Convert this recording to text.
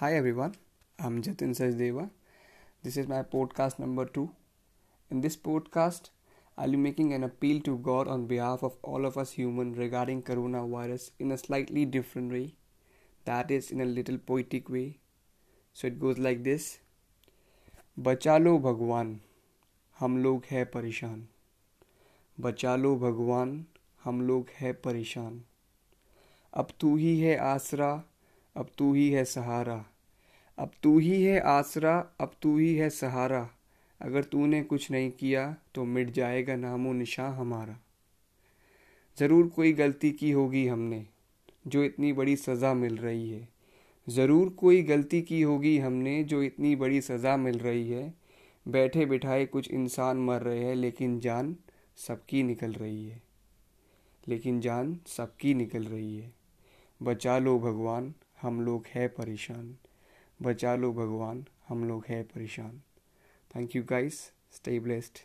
Hi everyone, I'm Jatin Sachdeva. This is my podcast number two. In this podcast, I'll be making an appeal to God on behalf of all of us human regarding coronavirus in a slightly different way. That is in a little poetic way. So it goes like this. बचा लो भगवान हम लोग है परेशान बचा लो भगवान हम लोग है परेशान अब तू ही है आसरा अब तू ही है सहारा। अब तू ही है आसरा, अब तू ही है सहारा। अगर तूने कुछ नहीं किया तो मिट जाएगा नामो निशान हमारा। ज़रूर कोई गलती की होगी हमने, जो इतनी बड़ी सज़ा मिल रही है। ज़रूर कोई गलती की होगी हमने, जो इतनी बड़ी सज़ा मिल रही है। बैठे बिठाए कुछ इंसान मर रहे हैं, लेकिन जान सबकी निकल रही है। लेकिन जान सबकी निकल रही है। बचा लो भगवान हम लोग है परेशान। बचा लो भगवान, हम लोग है परेशान। Thank you guys stay blessed